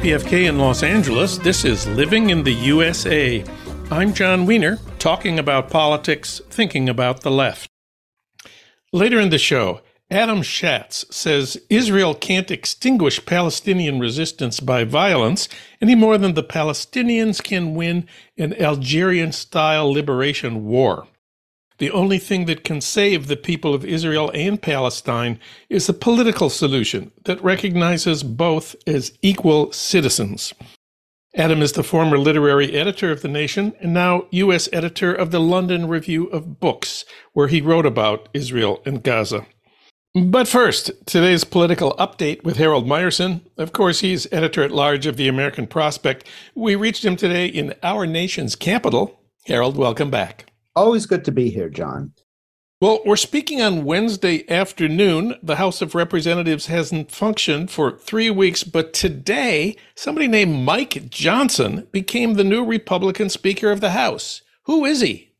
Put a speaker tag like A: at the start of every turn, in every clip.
A: KPFK in Los Angeles. This is Living in the USA. I'm Jon Wiener, talking about politics, thinking about the left. Later in the show, Adam Shatz says Israel can't extinguish Palestinian resistance by violence any more than the Palestinians can win an Algerian style liberation war. The only thing that can save the people of Israel and Palestine is a political solution that recognizes both as equal citizens. Adam is the former literary editor of The Nation and now U.S. editor of the London Review of Books, where he wrote about Israel and Gaza. But first, today's political update with Harold Meyerson. Of course, he's editor at large of the American Prospect. We reached him today in our nation's capital. Harold, welcome back.
B: Always good to be here, Jon.
A: Well, we're speaking on Wednesday afternoon. The House of Representatives hasn't functioned for three weeks, but today, somebody named Mike Johnson became the new Republican Speaker of the House. Who is he?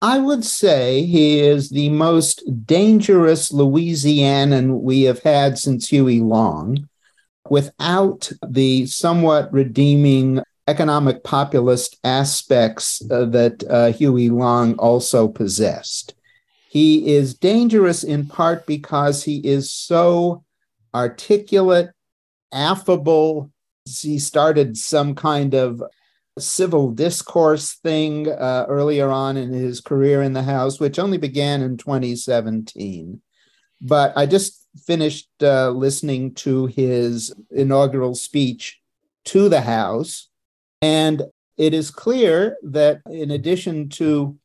B: I would say he is the most dangerous Louisianan we have had since Huey Long, without the somewhat redeeming economic populist aspects uh, that uh, Huey Long also possessed. He is dangerous in part because he is so articulate, affable. He started some kind of civil discourse thing uh, earlier on in his career in the House, which only began in 2017. But I just finished uh, listening to his inaugural speech to the House, and it is clear that in addition to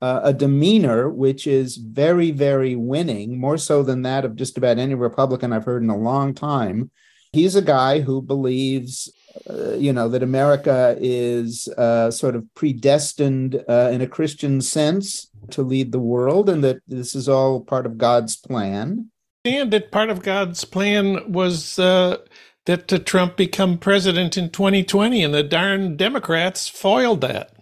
B: uh, a demeanor which is very, very winning, more so than that of just about any Republican I've heard in a long time, he's a guy who believes. Uh, you know that America is uh, sort of predestined uh, in a Christian sense to lead the world, and that this is all part of God's plan.
A: And that part of God's plan was uh, that Trump become president in 2020, and the darn Democrats foiled that.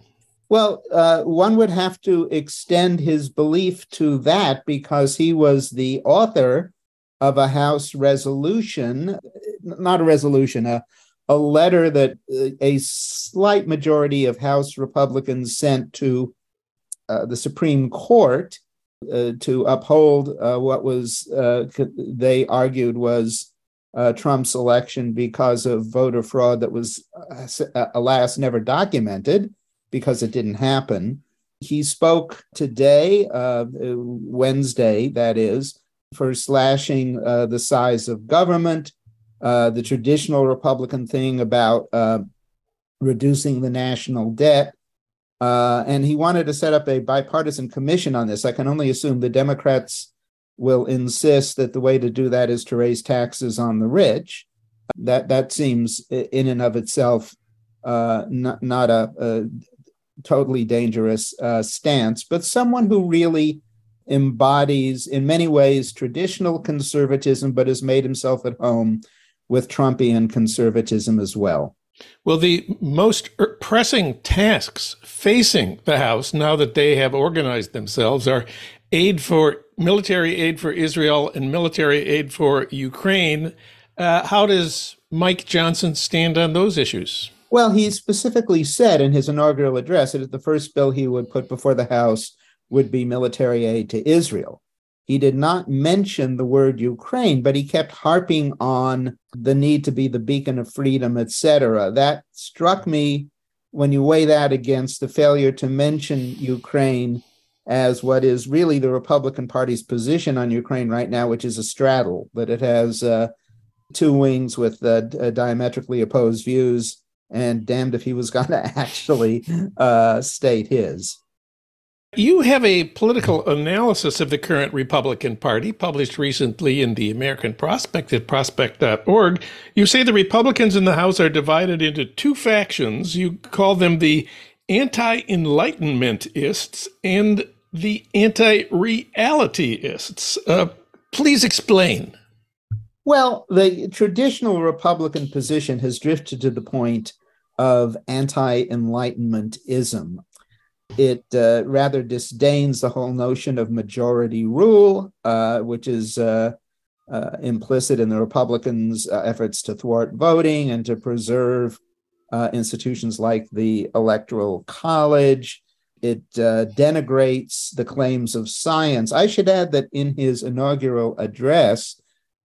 B: Well, uh, one would have to extend his belief to that because he was the author of a House resolution, not a resolution, a, a letter that uh, a slight majority of House Republicans sent to uh, the Supreme Court uh, to uphold uh, what was, uh, they argued, was uh, Trump's election because of voter fraud that was, uh, alas, never documented because it didn't happen. He spoke today, uh, Wednesday, that is, for slashing uh, the size of government, uh, the traditional Republican thing about uh, reducing the national debt. and he wanted to set up a bipartisan commission on this. I can only assume the Democrats will insist that the way to do that is to raise taxes on the rich. That that seems in and of itself uh, not not a, a totally dangerous uh, stance, but someone who really embodies, in many ways, traditional conservatism, but has made himself at home with Trumpian conservatism as well.
A: Well, the most pressing tasks facing the House now that they have organized themselves are aid for military aid for Israel and military aid for Ukraine. Uh, how does Mike Johnson stand on those issues?
B: Well, he specifically said in his inaugural address that the first bill he would put before the House would be military aid to Israel. He did not mention the word Ukraine, but he kept harping on the need to be the beacon of freedom, etc. That struck me when you weigh that against the failure to mention Ukraine as what is really the Republican Party's position on Ukraine right now, which is a straddle, that it has uh, two wings with uh, diametrically opposed views, and damned if he was going to actually uh, state his.
A: You have a political analysis of the current Republican Party published recently in the American Prospect at prospect.org. You say the Republicans in the House are divided into two factions. You call them the anti enlightenmentists and the anti realityists. Uh, please explain.
B: Well, the traditional Republican position has drifted to the point of anti enlightenmentism. It uh, rather disdains the whole notion of majority rule, uh, which is uh, uh, implicit in the Republicans' uh, efforts to thwart voting and to preserve institutions like the Electoral College. It uh, denigrates the claims of science. I should add that in his inaugural address,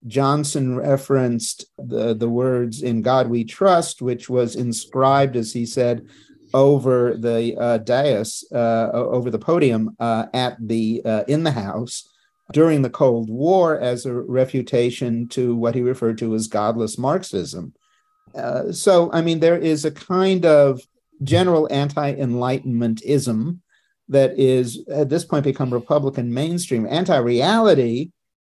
B: Johnson referenced the, the words in God we trust, which was inscribed, as he said, over the uh, dais, uh, over the podium uh, at the uh, in the House during the Cold War as a refutation to what he referred to as godless Marxism. Uh, so, I mean, there is a kind of general anti-enlightenmentism that is at this point become Republican mainstream. Anti-reality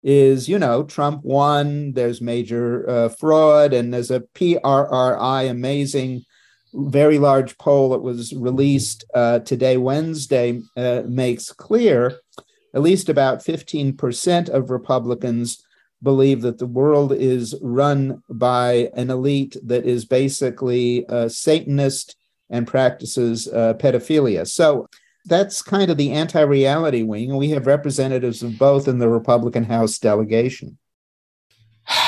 B: is, you know, Trump won. There's major uh, fraud, and there's a PRRI amazing very large poll that was released uh, today, Wednesday, uh, makes clear at least about 15% of Republicans believe that the world is run by an elite that is basically uh, Satanist and practices uh, pedophilia. So that's kind of the anti reality wing. And we have representatives of both in the Republican House delegation.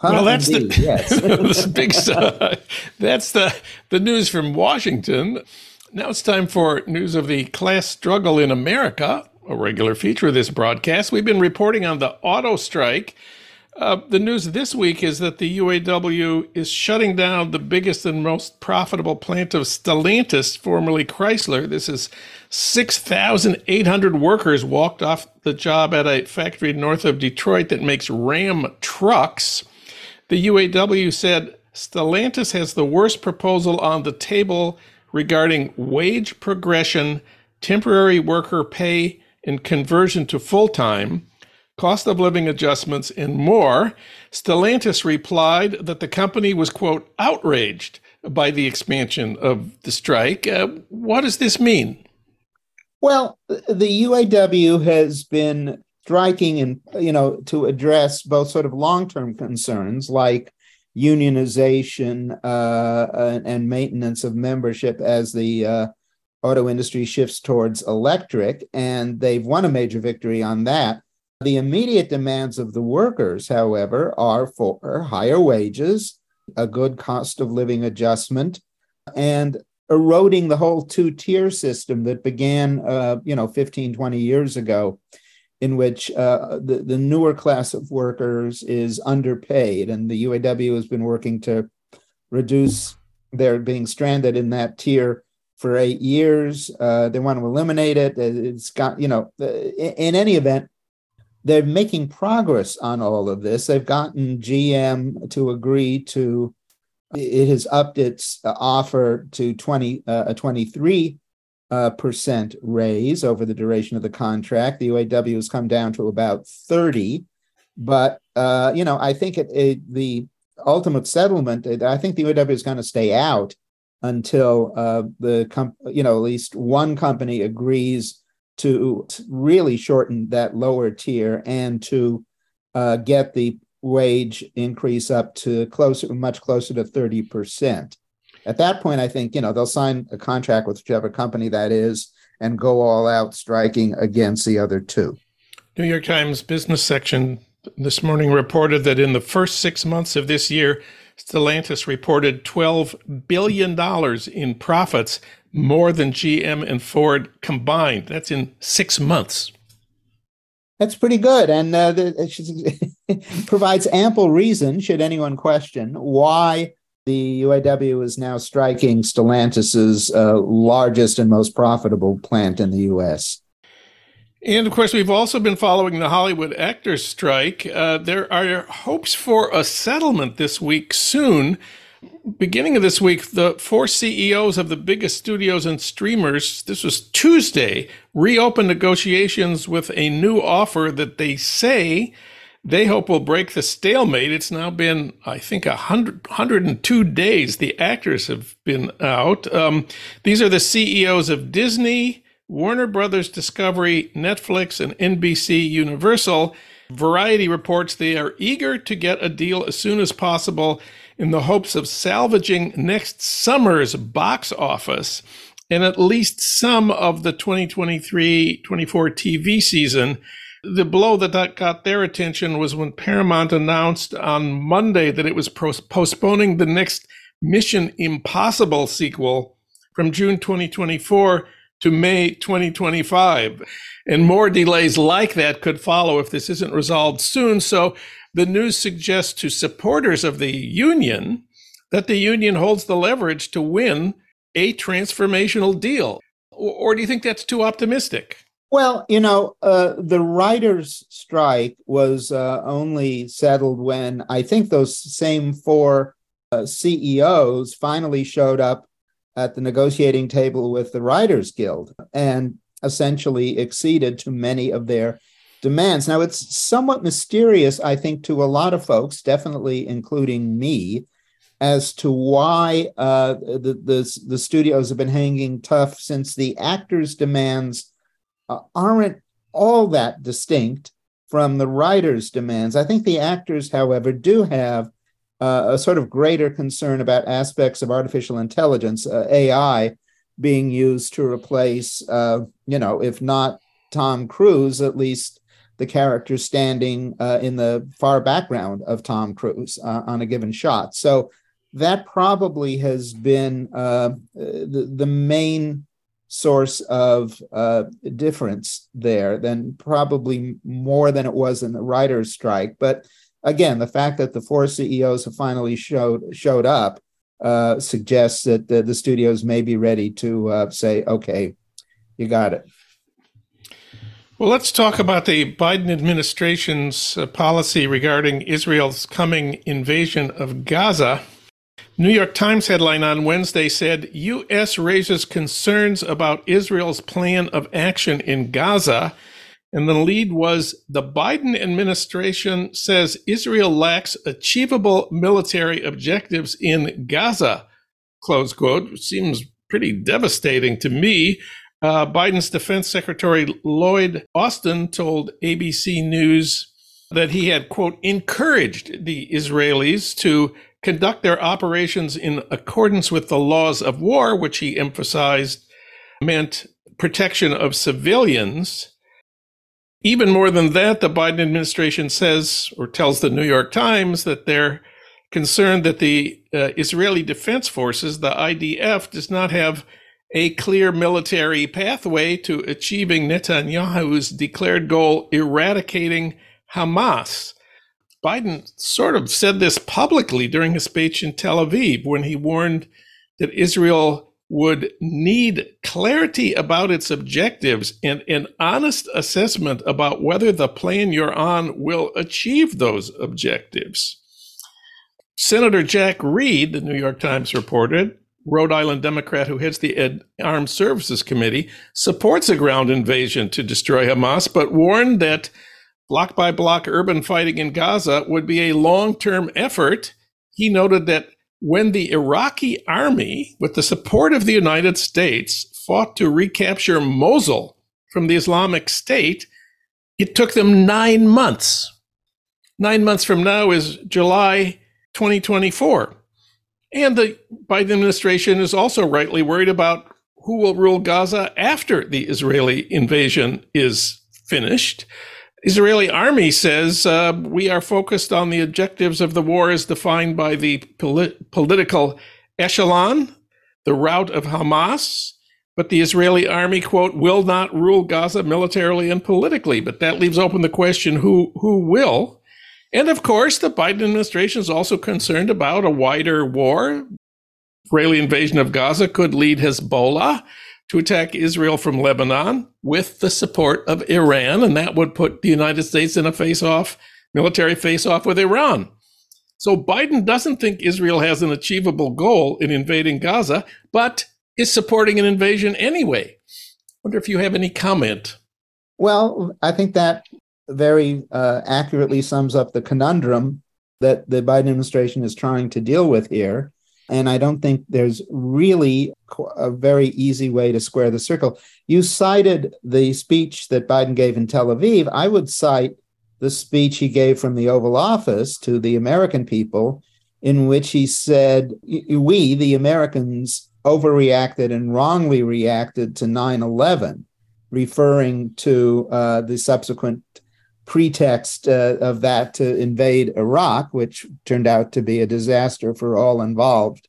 A: Huh, well, that's indeed, the yes. big stuff. That's the the news from Washington. Now it's time for news of the class struggle in America, a regular feature of this broadcast. We've been reporting on the auto strike. Uh, the news this week is that the UAW is shutting down the biggest and most profitable plant of Stellantis, formerly Chrysler. This is 6,800 workers walked off the job at a factory north of Detroit that makes Ram trucks. The UAW said Stellantis has the worst proposal on the table regarding wage progression, temporary worker pay and conversion to full time, cost of living adjustments, and more. Stellantis replied that the company was, quote, outraged by the expansion of the strike. Uh, what does this mean?
B: Well, the UAW has been striking and you know to address both sort of long-term concerns like unionization uh, and maintenance of membership as the uh, auto industry shifts towards electric, and they've won a major victory on that. The immediate demands of the workers, however, are for higher wages, a good cost of living adjustment, and eroding the whole two tier system that began, uh, you know, 15, 20 years ago in which uh, the, the newer class of workers is underpaid. And the UAW has been working to reduce their being stranded in that tier for eight years. Uh, they want to eliminate it. It's got, you know, in any event, they're making progress on all of this. They've gotten GM to agree to, it has upped its offer to 20, uh, a 23 uh, percent raise over the duration of the contract. The UAW has come down to about 30. But, uh, you know, I think it, it, the ultimate settlement, I think the UAW is going to stay out until uh, the, com- you know, at least one company agrees to really shorten that lower tier and to uh, get the wage increase up to closer, much closer to 30%. At that point, I think, you know, they'll sign a contract with whichever company that is and go all out striking against the other two.
A: New York Times business section this morning reported that in the first six months of this year, Stellantis reported $12 billion in profits, more than GM and Ford combined. That's in six months.
B: That's pretty good. And uh, it provides ample reason, should anyone question, why the UAW is now striking Stellantis's uh, largest and most profitable plant in the U.S.
A: And of course, we've also been following the Hollywood actors strike. Uh, there are hopes for a settlement this week soon. Beginning of this week, the four CEOs of the biggest studios and streamers, this was Tuesday, reopened negotiations with a new offer that they say they hope will break the stalemate. It's now been, I think, 100, 102 days the actors have been out. Um, these are the CEOs of Disney, Warner Brothers Discovery, Netflix, and NBC Universal. Variety reports they are eager to get a deal as soon as possible in the hopes of salvaging next summer's box office and at least some of the 2023 24 TV season The blow that got their attention was when Paramount announced on Monday that it was postponing the next Mission Impossible sequel from June 2024 to May 2025. And more delays like that could follow if this isn't resolved soon. So the news suggests to supporters of the union that the union holds the leverage to win a transformational deal. Or, do you think that's too optimistic?
B: Well, you know, uh, the writers' strike was uh, only settled when I think those same four uh, CEOs finally showed up at the negotiating table with the Writers Guild and essentially acceded to many of their demands. Now, it's somewhat mysterious, I think, to a lot of folks, definitely including me, as to why uh, the, the, the studios have been hanging tough since the actors' demands uh, aren't all that distinct from the writers' demands. I think the actors, however, do have uh, a sort of greater concern about aspects of artificial intelligence, uh, AI, being used to replace, uh, you know, if not Tom Cruise, at least the character standing uh, in the far background of Tom Cruise uh, on a given shot. So that probably has been uh, the, the main source of difference there than probably more than it was in the writer's strike. But again, the fact that the four CEOs have finally showed showed up uh, suggests that the, the, studios may be ready to uh, say, "Okay, you got it."
A: Well, let's talk about the Biden administration's uh, policy regarding Israel's coming invasion of Gaza. New York Times headline on Wednesday said U.S. raises concerns about Israel's plan of action in Gaza and the lead was the Biden administration says Israel lacks achievable military objectives in Gaza. Close quote. Seems pretty devastating to me. Uh, Biden's defense secretary Lloyd Austin told ABC News that he had, quote, encouraged the Israelis to conduct their operations in accordance with the laws of war, which he emphasized meant protection of civilians. Even more than that, the Biden administration says or tells the New York Times that they're concerned that the uh, Israeli Defense Forces, the IDF, does not have a clear military pathway to achieving Netanyahu's declared goal, eradicating Hamas. Biden sort of said this publicly during his speech in Tel Aviv when he warned that Israel would need clarity about its objectives and an honest assessment about whether the plan you're on will achieve those objectives. Senator Jack Reed, the New York Times reported, Rhode Island Democrat who heads the Ed Armed Services Committee, supports a ground invasion to destroy Hamas, but warned that block by block urban fighting in Gaza would be a long term effort. He noted that when the Iraqi army, with the support of the United States, fought to recapture Mosul from the Islamic State, it took them nine months. Nine months from now is July 2024. And the Biden administration is also rightly worried about who will rule Gaza after the Israeli invasion is finished. Israeli army says uh, we are focused on the objectives of the war as defined by the polit- political echelon, the rout of Hamas. But the Israeli army, quote, will not rule Gaza militarily and politically. But that leaves open the question who, who will? And of course, the Biden administration is also concerned about a wider war. Israeli invasion of Gaza could lead Hezbollah to attack Israel from Lebanon with the support of Iran, and that would put the United States in a face off, military face off with Iran. So Biden doesn't think Israel has an achievable goal in invading Gaza, but is supporting an invasion anyway. Wonder if you have any comment.
B: Well, I think that very uh, accurately sums up the conundrum that the Biden administration is trying to deal with here. And I don't think there's really a very easy way to square the circle. You cited the speech that Biden gave in Tel Aviv. I would cite the speech he gave from the Oval Office to the American people, in which he said, We, the Americans, overreacted and wrongly reacted to 9 11, referring to uh, the subsequent pretext uh, of that to invade Iraq, which turned out to be a disaster for all involved.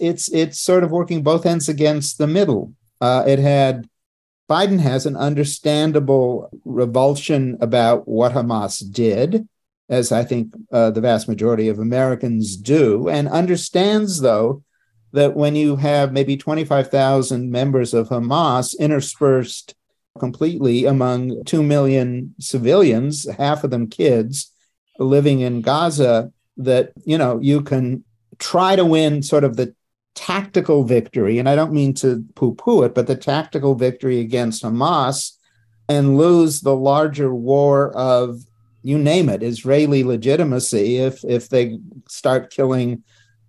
B: It's it's sort of working both ends against the middle. Uh, it had Biden has an understandable revulsion about what Hamas did, as I think uh, the vast majority of Americans do, and understands though that when you have maybe 25,000 members of Hamas interspersed completely among 2 million civilians, half of them kids, living in Gaza, that, you know, you can try to win sort of the tactical victory, and I don't mean to poo poo it, but the tactical victory against Hamas and lose the larger war of, you name it, Israeli legitimacy if, if they start killing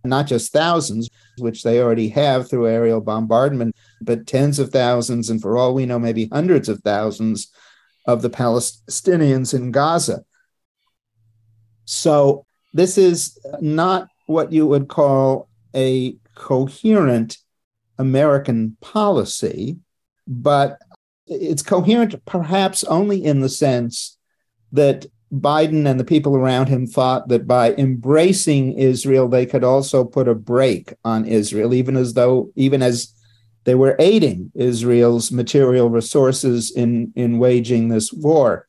B: not just thousands, which they already have through aerial bombardment, but tens of thousands, and for all we know, maybe hundreds of thousands of the Palestinians in Gaza. So, this is not what you would call a coherent American policy, but it's coherent perhaps only in the sense that Biden and the people around him thought that by embracing Israel, they could also put a brake on Israel, even as though, even as they were aiding Israel's material resources in, in waging this war.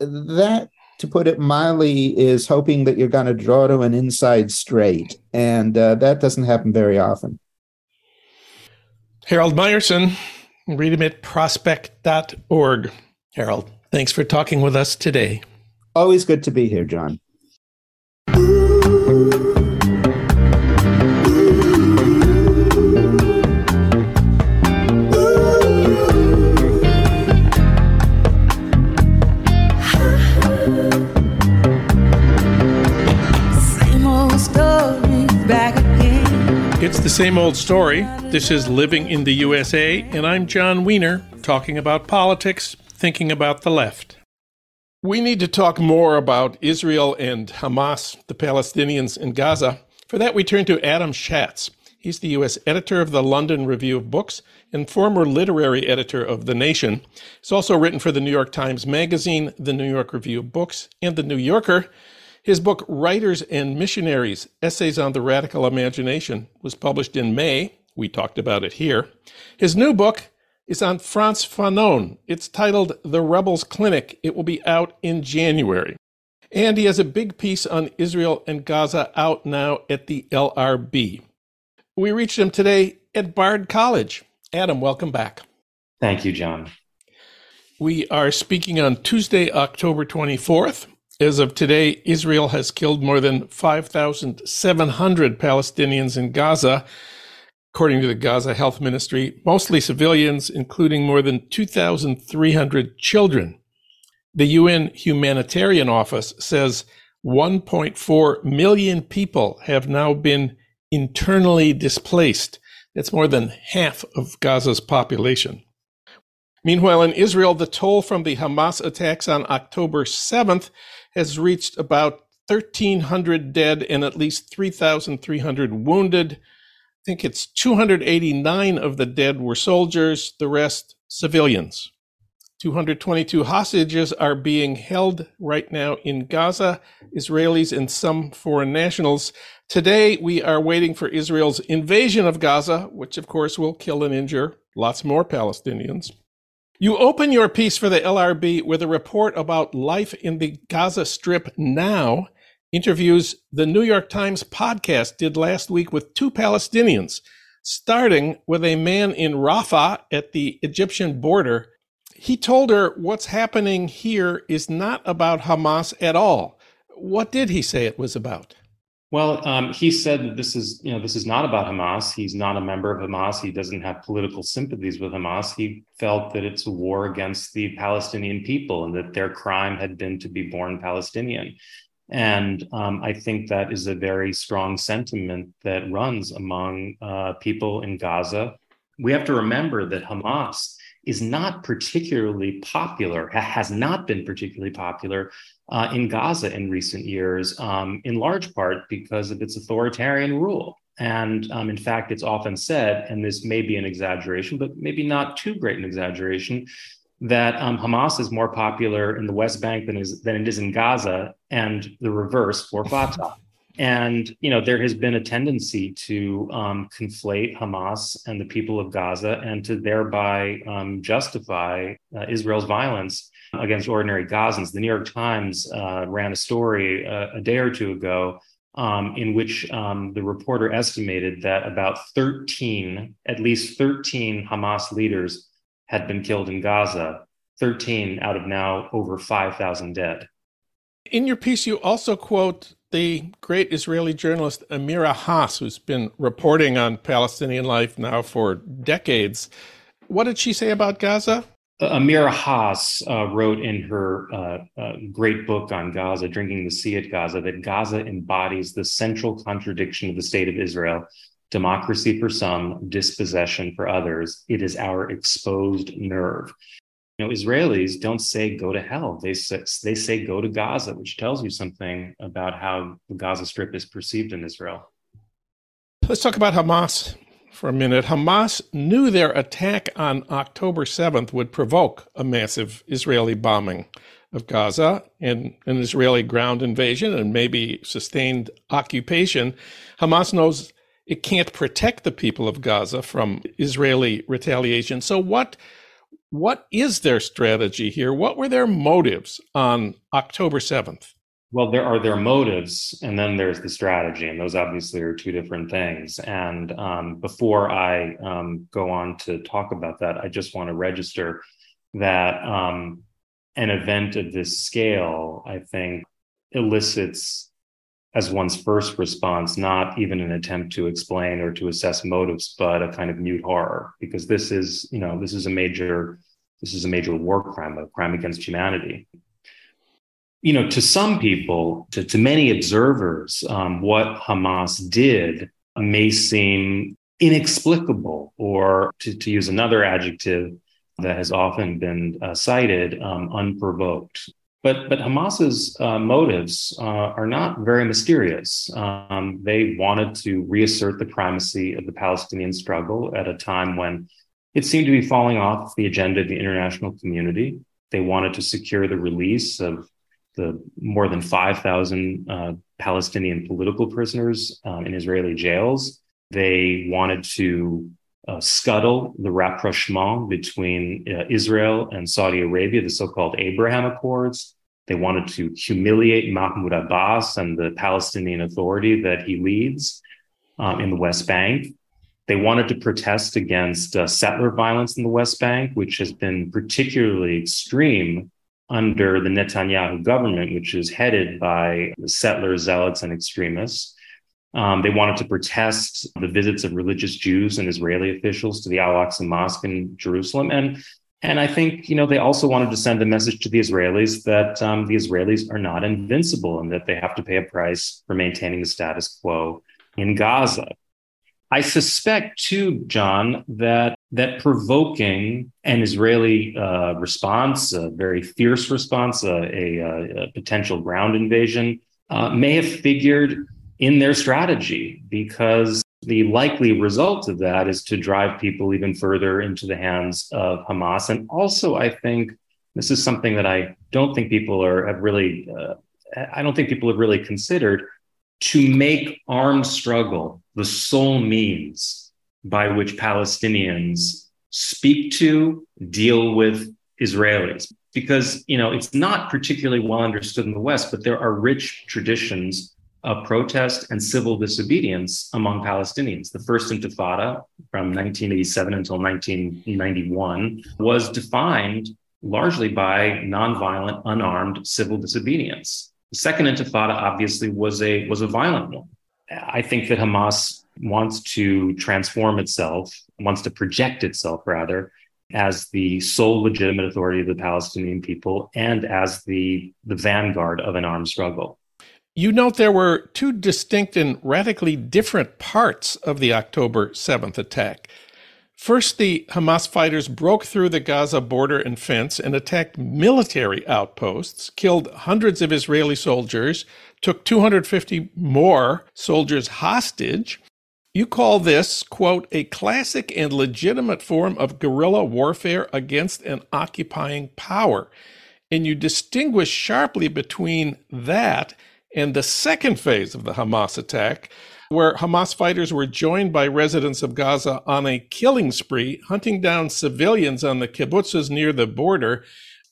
B: That, to put it mildly, is hoping that you're going to draw to an inside straight. And uh, that doesn't happen very often.
A: Harold Meyerson, read him at prospect.org. Harold, thanks for talking with us today.
B: Always good to be here, Jon.
A: It's the same old story. This is Living in the USA, and I'm Jon Wiener, talking about politics, thinking about the left. We need to talk more about Israel and Hamas, the Palestinians in Gaza. For that, we turn to Adam Shatz. He's the U.S. editor of the London Review of Books and former literary editor of The Nation. He's also written for the New York Times Magazine, the New York Review of Books, and the New Yorker. His book, Writers and Missionaries Essays on the Radical Imagination, was published in May. We talked about it here. His new book, is on Frantz Fanon. It's titled The Rebels Clinic. It will be out in January. And he has a big piece on Israel and Gaza out now at the LRB. We reached him today at Bard College. Adam, welcome back.
C: Thank you, Jon.
A: We are speaking on Tuesday, October 24th. As of today, Israel has killed more than 5,700 Palestinians in Gaza according to the Gaza Health Ministry, mostly civilians, including more than 2,300 children. The UN Humanitarian Office says 1.4 million people have now been internally displaced. That's more than half of Gaza's population. Meanwhile, in Israel, the toll from the Hamas attacks on October 7th has reached about 1,300 dead and at least 3,300 wounded. I think it's 289 of the dead were soldiers, the rest civilians. 222 hostages are being held right now in Gaza, Israelis and some foreign nationals. Today, we are waiting for Israel's invasion of Gaza, which of course will kill and injure lots more Palestinians. You open your piece for the LRB with a report about life in the Gaza Strip now interviews the New York Times podcast did last week with two Palestinians, starting with a man in Rafah at the Egyptian border. He told her what's happening here is not about Hamas at all. What did he say it was about?
C: Well, um, he said that this is, you know, this is not about Hamas. He's not a member of Hamas. He doesn't have political sympathies with Hamas. He felt that it's a war against the Palestinian people and that their crime had been to be born Palestinian. And um, I think that is a very strong sentiment that runs among uh, people in Gaza. We have to remember that Hamas is not particularly popular, has not been particularly popular uh, in Gaza in recent years, um, in large part because of its authoritarian rule. And um, in fact, it's often said, and this may be an exaggeration, but maybe not too great an exaggeration, that um, Hamas is more popular in the West Bank than, is, than it is in Gaza, and the reverse for Fatah. And you know there has been a tendency to um, conflate Hamas and the people of Gaza, and to thereby um, justify uh, Israel's violence against ordinary Gazans. The New York Times uh, ran a story uh, a day or two ago um, in which um, the reporter estimated that about 13, at least 13 Hamas leaders had been killed in Gaza, 13 out of now over 5,000 dead.
A: In your piece, you also quote the great Israeli journalist Amira Hass, who's been reporting on Palestinian life now for decades. What did she say about Gaza?
C: Uh, Amira Hass uh, wrote in her uh, uh, great book on Gaza, Drinking the Sea at Gaza, that Gaza embodies the central contradiction of the state of Israel democracy for some, dispossession for others. It is our exposed nerve. You know, Israelis don't say go to hell. They say, they say go to Gaza, which tells you something about how the Gaza Strip is perceived in Israel.
A: Let's talk about Hamas for a minute. Hamas knew their attack on October 7th would provoke a massive Israeli bombing of Gaza and an Israeli ground invasion and maybe sustained occupation. Hamas knows it can't protect the people of Gaza from Israeli retaliation. So what what is their strategy here? What were their motives on October 7th?
C: Well, there are their motives, and then there's the strategy, and those obviously are two different things. And um, before I um, go on to talk about that, I just want to register that um, an event of this scale, I think, elicits as one's first response, not even an attempt to explain or to assess motives, but a kind of mute horror, because this is, you know, this is a major, this is a major war crime, a crime against humanity. You know, to some people, to, to many observers, um, what Hamas did may seem inexplicable, or to, to use another adjective that has often been uh, cited, um, unprovoked. But but Hamas's uh, motives uh, are not very mysterious. Um, they wanted to reassert the primacy of the Palestinian struggle at a time when it seemed to be falling off the agenda of the international community. They wanted to secure the release of the more than 5,000 uh, Palestinian political prisoners um, in Israeli jails. They wanted to uh, scuttle the rapprochement between uh, Israel and Saudi Arabia, the so called Abraham Accords. They wanted to humiliate Mahmoud Abbas and the Palestinian Authority that he leads um, in the West Bank. They wanted to protest against uh, settler violence in the West Bank, which has been particularly extreme under the Netanyahu government, which is headed by settler zealots and extremists. Um, they wanted to protest the visits of religious Jews and Israeli officials to the Al Aqsa Mosque in Jerusalem. And, and I think, you know, they also wanted to send a message to the Israelis that um, the Israelis are not invincible and that they have to pay a price for maintaining the status quo in Gaza. I suspect too, Jon, that that provoking an Israeli uh, response, a very fierce response, a, a, a potential ground invasion, uh, may have figured in their strategy because the likely result of that is to drive people even further into the hands of Hamas. And also, I think this is something that I don't think people are have really. Uh, I don't think people have really considered to make armed struggle the sole means by which Palestinians speak to, deal with Israelis. Because, you know, it's not particularly well understood in the West, but there are rich traditions of protest and civil disobedience among Palestinians. The first intifada from 1987 until 1991 was defined largely by nonviolent, unarmed civil disobedience. The second intifada obviously was a was a violent one. I think that Hamas wants to transform itself, wants to project itself rather as the sole legitimate authority of the Palestinian people and as the, the vanguard of an armed struggle.
A: You note there were two distinct and radically different parts of the October 7th attack. First, the Hamas fighters broke through the Gaza border and fence and attacked military outposts, killed hundreds of Israeli soldiers, took 250 more soldiers hostage. You call this, quote, a classic and legitimate form of guerrilla warfare against an occupying power. And you distinguish sharply between that and the second phase of the Hamas attack, where Hamas fighters were joined by residents of Gaza on a killing spree, hunting down civilians on the kibbutzes near the border.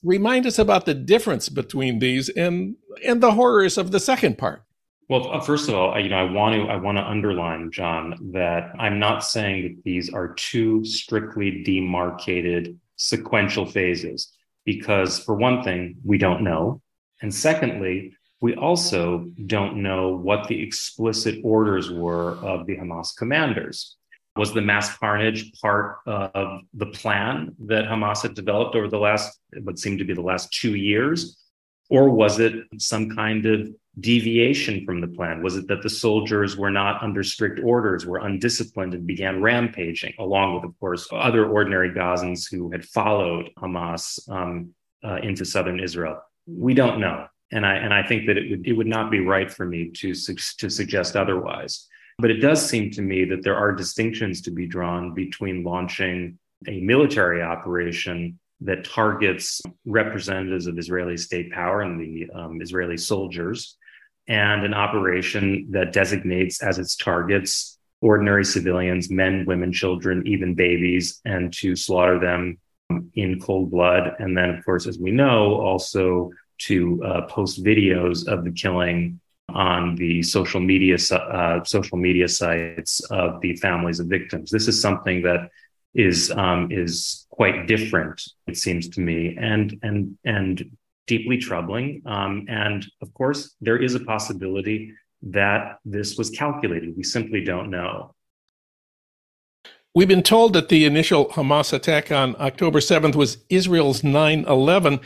A: Remind us about the difference between these and, and the horrors of the second part.
C: Well, uh, first of all, you know, I want to I want to underline, Jon, that I'm not saying that these are two strictly demarcated sequential phases, because for one thing, we don't know, and secondly, we also don't know what the explicit orders were of the Hamas commanders. Was the mass carnage part of the plan that Hamas had developed over the last, what seemed to be the last two years? Or was it some kind of deviation from the plan? Was it that the soldiers were not under strict orders, were undisciplined, and began rampaging, along with, of course, other ordinary Gazans who had followed Hamas um, uh, into southern Israel? We don't know and I and I think that it would it would not be right for me to to suggest otherwise. But it does seem to me that there are distinctions to be drawn between launching a military operation that targets representatives of Israeli state power and the um, Israeli soldiers, and an operation that designates as its targets ordinary civilians, men, women, children, even babies, and to slaughter them in cold blood. And then, of course, as we know, also to uh, post videos of the killing on the social media uh, social media sites of the families of victims. This is something that is um, is quite different, it seems to me, and and and deeply troubling. Um, and of course, there is a possibility that this was calculated. We simply don't know.
A: We've been told that the initial Hamas attack on October 7th was Israel's 9 11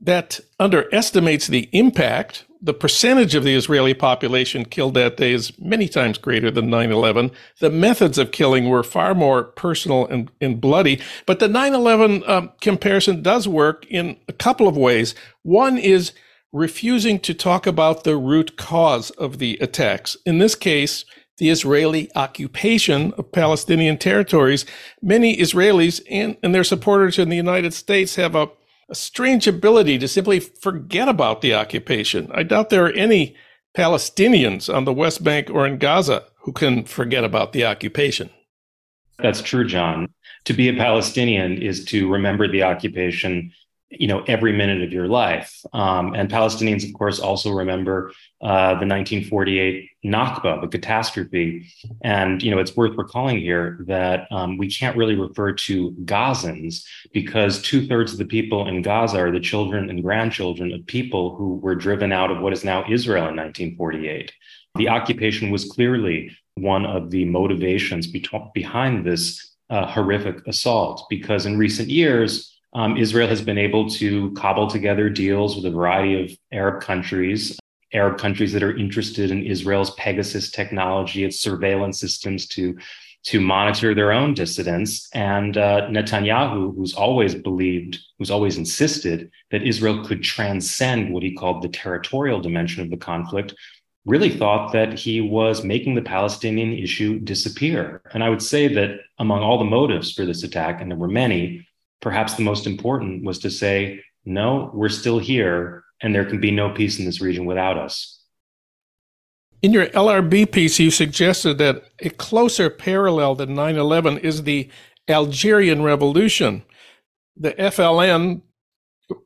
A: that underestimates the impact. The percentage of the Israeli population killed that day is many times greater than 9 11. The methods of killing were far more personal and, and bloody. But the 9 11 um, comparison does work in a couple of ways. One is refusing to talk about the root cause of the attacks. In this case, the Israeli occupation of Palestinian territories. Many Israelis and, and their supporters in the United States have a a strange ability to simply forget about the occupation. I doubt there are any Palestinians on the West Bank or in Gaza who can forget about the occupation.
C: That's true, Jon. To be a Palestinian is to remember the occupation you know every minute of your life. Um, and palestinians of course also remember uh, the 1948 nakba the catastrophe. And you know it's worth recalling here that um, we can't really refer to gazans because two-thirds of the people in gaza are the children and grandchildren of people who were driven out of what is now israel in 1948 the occupation was clearly one of the motivations be- behind this uh, horrific assault because in recent years um, Israel has been able to cobble together deals with a variety of Arab countries, Arab countries that are interested in Israel's Pegasus technology, its surveillance systems to to monitor their own dissidents. And uh, Netanyahu, who's always believed, who's always insisted that Israel could transcend what he called the territorial dimension of the conflict, really thought that he was making the Palestinian issue disappear. And I would say that among all the motives for this attack, and there were many, perhaps the most important was to say, no, we're still here, and there can be no peace in this region without us.
A: In your LRB piece, you suggested that a closer parallel than 9 11 is the Algerian Revolution. The FLN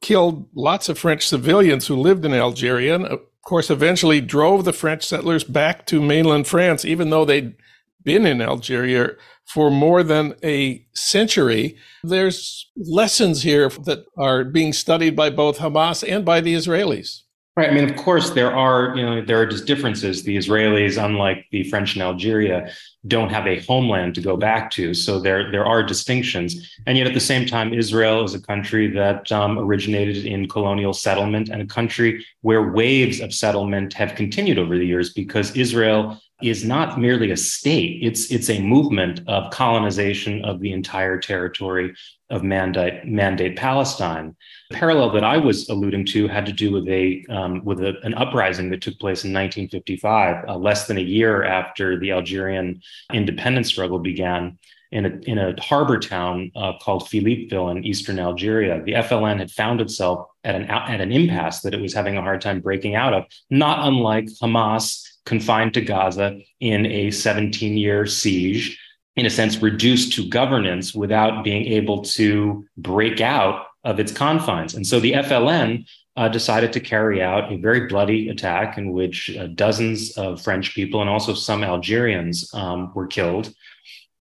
A: killed lots of French civilians who lived in Algeria, and of course, eventually drove the French settlers back to mainland France, even though they'd been in Algeria for more than a century. There's lessons here that are being studied by both Hamas and by the Israelis.
C: Right. I mean, of course, there are you know there are just differences. The Israelis, unlike the French in Algeria, don't have a homeland to go back to, so there there are distinctions. And yet, at the same time, Israel is a country that um, originated in colonial settlement and a country where waves of settlement have continued over the years because Israel is not merely a state, it's, it's a movement of colonization of the entire territory of Mandate, Mandate Palestine. The parallel that I was alluding to had to do with a um, with a, an uprising that took place in 1955, uh, less than a year after the Algerian independence struggle began. In a, in a harbor town uh, called Philippeville in eastern Algeria, the FLN had found itself at an at an impasse that it was having a hard time breaking out of, not unlike Hamas confined to Gaza in a 17 year siege in a sense, reduced to governance without being able to break out of its confines. And so the FLN uh, decided to carry out a very bloody attack in which uh, dozens of French people and also some Algerians um, were killed.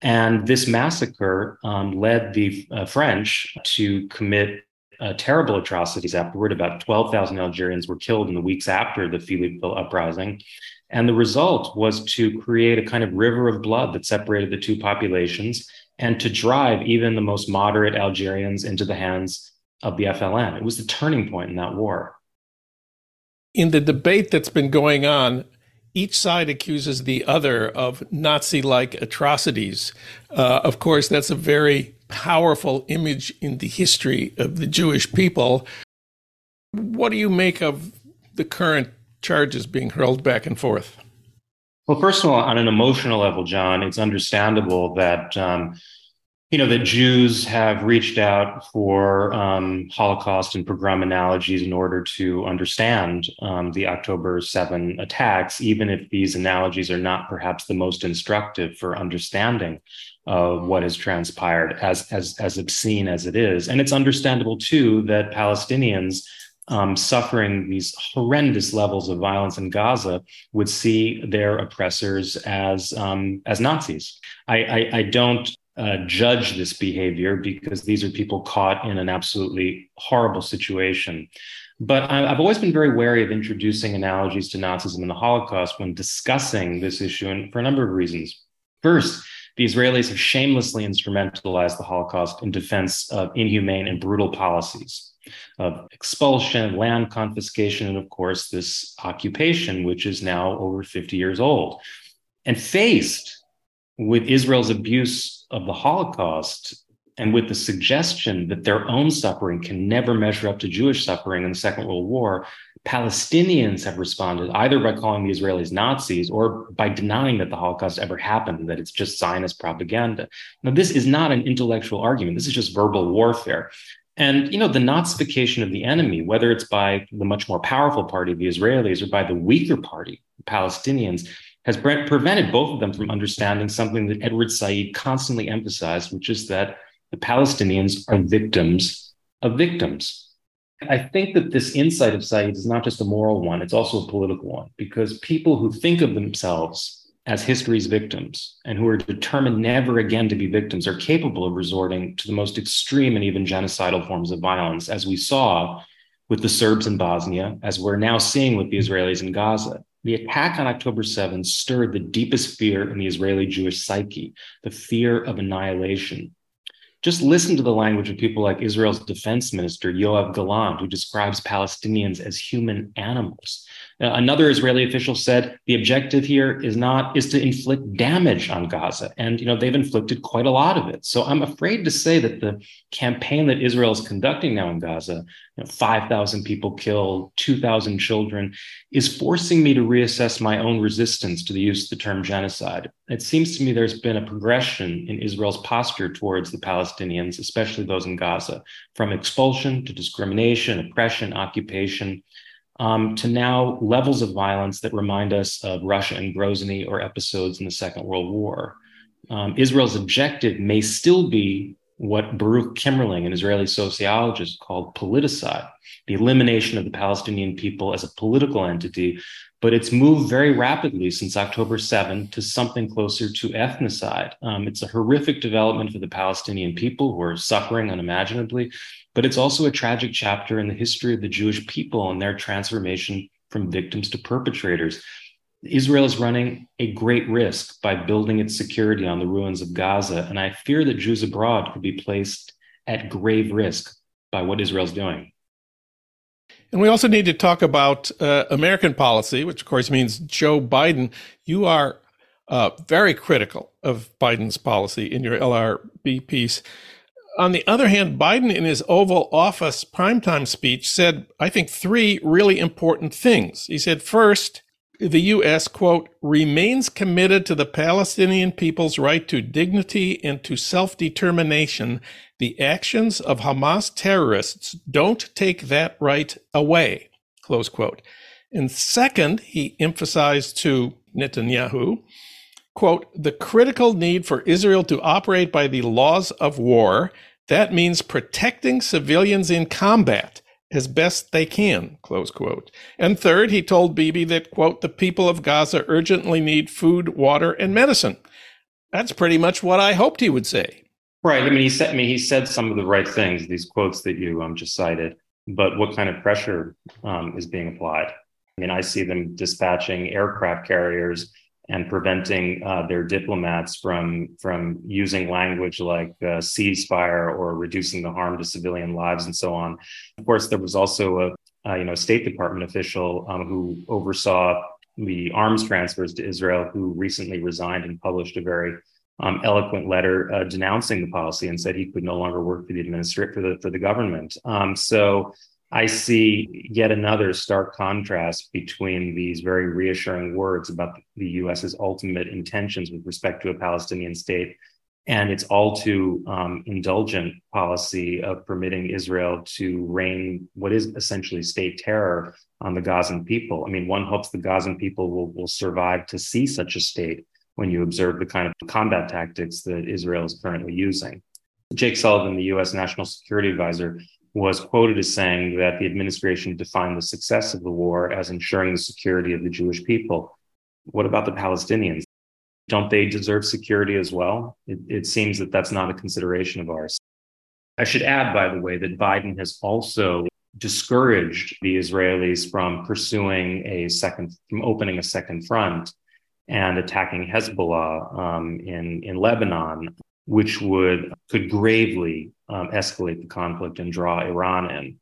C: And this massacre um, led the uh, French to commit uh, terrible atrocities afterward. About 12,000 Algerians were killed in the weeks after the Philippeville uprising. And the result was to create a kind of river of blood that separated the two populations and to drive even the most moderate Algerians into the hands of the FLN. It was the turning point in that war.
A: In the debate that's been going on, each side accuses the other of Nazi like atrocities. Uh, of course, that's a very powerful image in the history of the Jewish people. What do you make of the current charges being hurled back and forth?
C: Well, first of all, on an emotional level, Jon, it's understandable that um, you know that Jews have reached out for um, Holocaust and pogrom analogies in order to understand um, the October 7 attacks, even if these analogies are not perhaps the most instructive for understanding of what has transpired, as as as obscene as it is. And it's understandable too that Palestinians um, suffering these horrendous levels of violence in Gaza would see their oppressors as um, as Nazis. I, I, I don't uh, judge this behavior because these are people caught in an absolutely horrible situation. But I've always been very wary of introducing analogies to Nazism and the Holocaust when discussing this issue, and for a number of reasons. First, the Israelis have shamelessly instrumentalized the Holocaust in defense of inhumane and brutal policies of expulsion, land confiscation, and of course, this occupation, which is now over 50 years old. And faced with Israel's abuse of the Holocaust and with the suggestion that their own suffering can never measure up to Jewish suffering in the Second World War, Palestinians have responded either by calling the Israelis Nazis or by denying that the Holocaust ever happened, that it's just Zionist propaganda. Now, this is not an intellectual argument. This is just verbal warfare. And you know, the Nazification of the enemy, whether it's by the much more powerful party, the Israelis, or by the weaker party, the Palestinians, has prevented both of them from understanding something that Edward Said constantly emphasized, which is that the Palestinians are victims of victims. I think that this insight of Said is not just a moral one, it's also a political one, because people who think of themselves as history's victims and who are determined never again to be victims are capable of resorting to the most extreme and even genocidal forms of violence, as we saw with the Serbs in Bosnia, as we're now seeing with the Israelis in Gaza. The attack on October 7 stirred the deepest fear in the Israeli Jewish psyche, the fear of annihilation. Just listen to the language of people like Israel's defense minister, Yoav Gallant, who describes Palestinians as human animals. Uh, another Israeli official said the objective here is not is to inflict damage on Gaza, and you know they've inflicted quite a lot of it. So I'm afraid to say that the campaign that Israel is conducting now in Gaza, you know, 5,000 people killed, 2,000 children, is forcing me to reassess my own resistance to the use of the term genocide. It seems to me there's been a progression in Israel's posture towards the Palestinians, especially those in Gaza, from expulsion to discrimination, oppression, occupation um, to now levels of violence that remind us of Russia and Grozny or episodes in the Second World War. Um, Israel's objective may still be what Baruch Kimmerling, an Israeli sociologist, called politicide, the elimination of the Palestinian people as a political entity. But it's moved very rapidly since October 7 to something closer to ethnocide. Um, it's a horrific development for the Palestinian people who are suffering unimaginably. But it's also a tragic chapter in the history of the Jewish people and their transformation from victims to perpetrators. Israel is running a great risk by building its security on the ruins of Gaza. And I fear that Jews abroad could be placed at grave risk by what Israel's doing.
A: And we also need to talk about uh, American policy, which of course means Joe Biden. You are uh, very critical of Biden's policy in your LRB piece. On the other hand, Biden in his Oval Office primetime speech said, I think, three really important things. He said, first, the U.S., quote, remains committed to the Palestinian people's right to dignity and to self determination. The actions of Hamas terrorists don't take that right away, close quote. And second, he emphasized to Netanyahu, quote, the critical need for Israel to operate by the laws of war. That means protecting civilians in combat as best they can, close quote. And third, he told Bibi that, quote, the people of Gaza urgently need food, water, and medicine. That's pretty much what I hoped he would say.
C: Right. I mean, he said, I mean, he said some of the right things, these quotes that you um, just cited, but what kind of pressure um, is being applied? I mean, I see them dispatching aircraft carriers and preventing uh, their diplomats from from using language like uh, ceasefire or reducing the harm to civilian lives and so on. Of course, there was also a, a you know State Department official um, who oversaw the arms transfers to Israel, who recently resigned and published a very um, eloquent letter uh, denouncing the policy and said he could no longer work for the administrator for the for the government. Um, so I see yet another stark contrast between these very reassuring words about the US's ultimate intentions with respect to a Palestinian state and its all too um, indulgent policy of permitting Israel to rain what is essentially state terror on the Gazan people. I mean, one hopes the Gazan people will, will survive to see such a state when you observe the kind of combat tactics that Israel is currently using. Jake Sullivan, the US National Security Advisor, was quoted as saying that the administration defined the success of the war as ensuring the security of the Jewish people. What about the Palestinians? Don't they deserve security as well? It, it, seems that that's not a consideration of ours. I should add, by the way, that Biden has also discouraged the Israelis from pursuing a second, from opening a second front and attacking Hezbollah um, in, in Lebanon which would could gravely um, escalate the conflict and draw Iran in.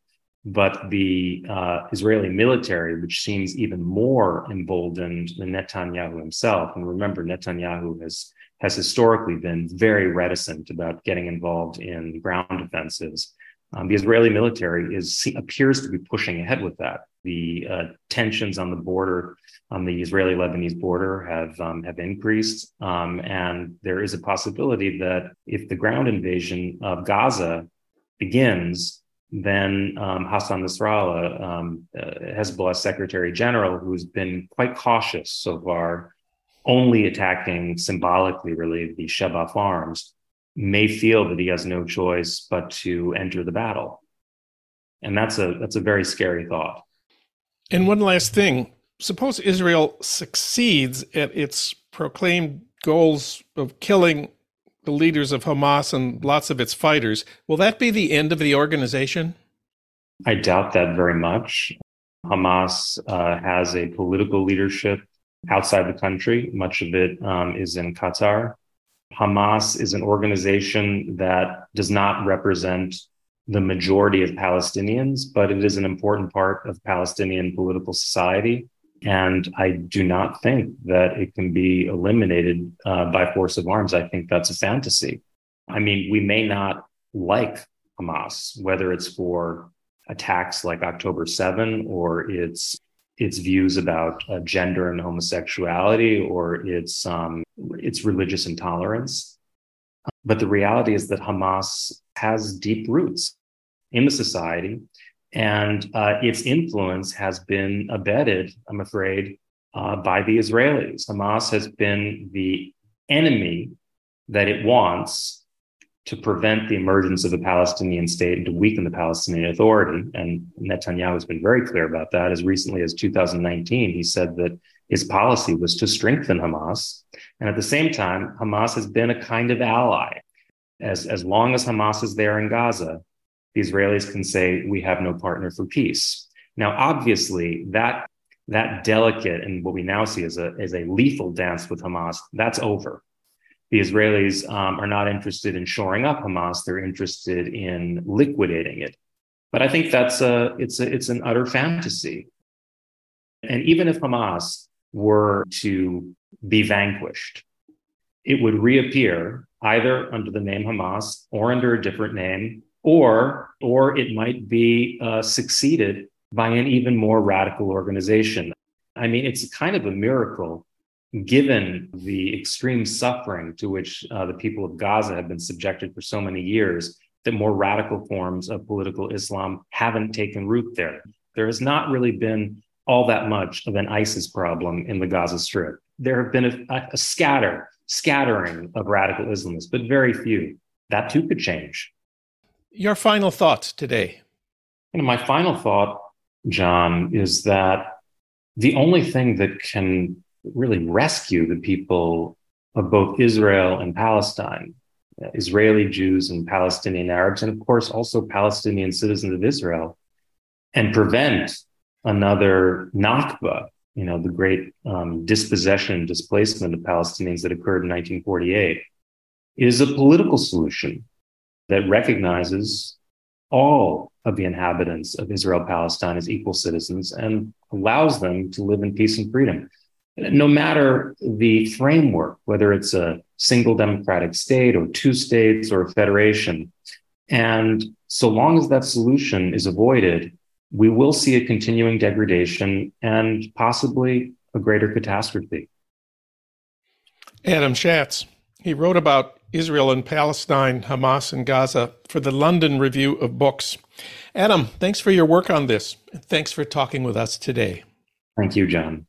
C: But the uh, Israeli military, which seems even more emboldened than Netanyahu himself, and remember, Netanyahu has has historically been very reticent about getting involved in ground offensives. Um, the Israeli military is appears to be pushing ahead with that. The uh, tensions on the border on the Israeli-Lebanese border have um, have increased, um, and there is a possibility that if the ground invasion of Gaza begins, then um, Hassan Nasrallah, um, uh, Hezbollah Secretary General, who's been quite cautious so far, only attacking symbolically, really, the Sheba farms, may feel that he has no choice but to enter the battle, and that's a that's a very scary thought.
A: And one last thing suppose Israel succeeds at its proclaimed goals of killing the leaders of Hamas and lots of its fighters, will that be the end of the organization?
C: I doubt that very much. Hamas uh, has a political leadership outside the country. Much of it um, is in Qatar. Hamas is an organization that does not represent the majority of Palestinians, but it is an important part of Palestinian political society. And I do not think that it can be eliminated uh, by force of arms. I think that's a fantasy. I mean, we may not like Hamas, whether it's for attacks like October 7 or its its views about uh, gender and homosexuality or its um, its religious intolerance. But the reality is that Hamas has deep roots in the society and uh, its influence has been abetted, I'm afraid, uh, by the Israelis. Hamas has been the enemy that it wants to prevent the emergence of a Palestinian state and to weaken the Palestinian Authority. And Netanyahu has been very clear about that. As recently as 2019, he said that his policy was to strengthen Hamas. And at the same time, Hamas has been a kind of ally. As, as long as Hamas is there in Gaza, the Israelis can say, we have no partner for peace. Now, obviously, that, that delicate and what we now see as a, as a lethal dance with Hamas, that's over. The Israelis um, are not interested in shoring up Hamas, they're interested in liquidating it. But I think that's a, it's, a, it's an utter fantasy. And even if Hamas were to be vanquished. It would reappear either under the name Hamas or under a different name, or, or it might be uh, succeeded by an even more radical organization. I mean, it's kind of a miracle given the extreme suffering to which uh, the people of Gaza have been subjected for so many years, that more radical forms of political Islam haven't taken root there. There has not really been all that much of an ISIS problem in the Gaza Strip. There have been a, a scatter, scattering of radical Islamists, but very few. That too could change.
A: Your final thoughts today.
C: You know, my final thought, Jon, is that the only thing that can really rescue the people of both Israel and Palestine, Israeli Jews and Palestinian Arabs, and of course also Palestinian citizens of Israel, and prevent another Nakba, you know, the great um, dispossession, displacement of Palestinians that occurred in 1948, is a political solution that recognizes all of the inhabitants of Israel Palestine as equal citizens and allows them to live in peace and freedom no matter the framework, whether it's a single democratic state or two states or a federation. And so long as that solution is avoided, we will see a continuing degradation and possibly a greater catastrophe.
A: Adam Shatz, he wrote about Israel and Palestine, Hamas and Gaza for the London Review of Books. Adam, thanks for your work on this. Thanks for talking with us today.
C: Thank you, Jon.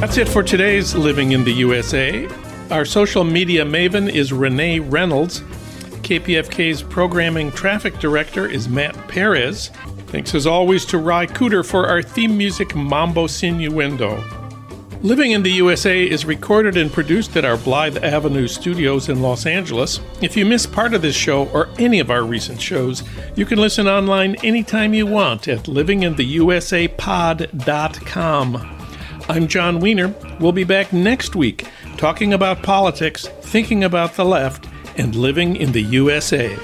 A: That's it for today's Living in the USA. Our social media maven is Renee Reynolds. KPFK's programming traffic director is Matt Perez. Thanks as always to Ry Cooder for our theme music Mambo Sinuendo. Living in the USA is recorded and produced at our Blythe Avenue studios in Los Angeles. If you miss part of this show or any of our recent shows, you can listen online anytime you want at livingintheusapod.com. I'm Jon Wiener. We'll be back next week talking about politics, thinking about the left, and living in the USA.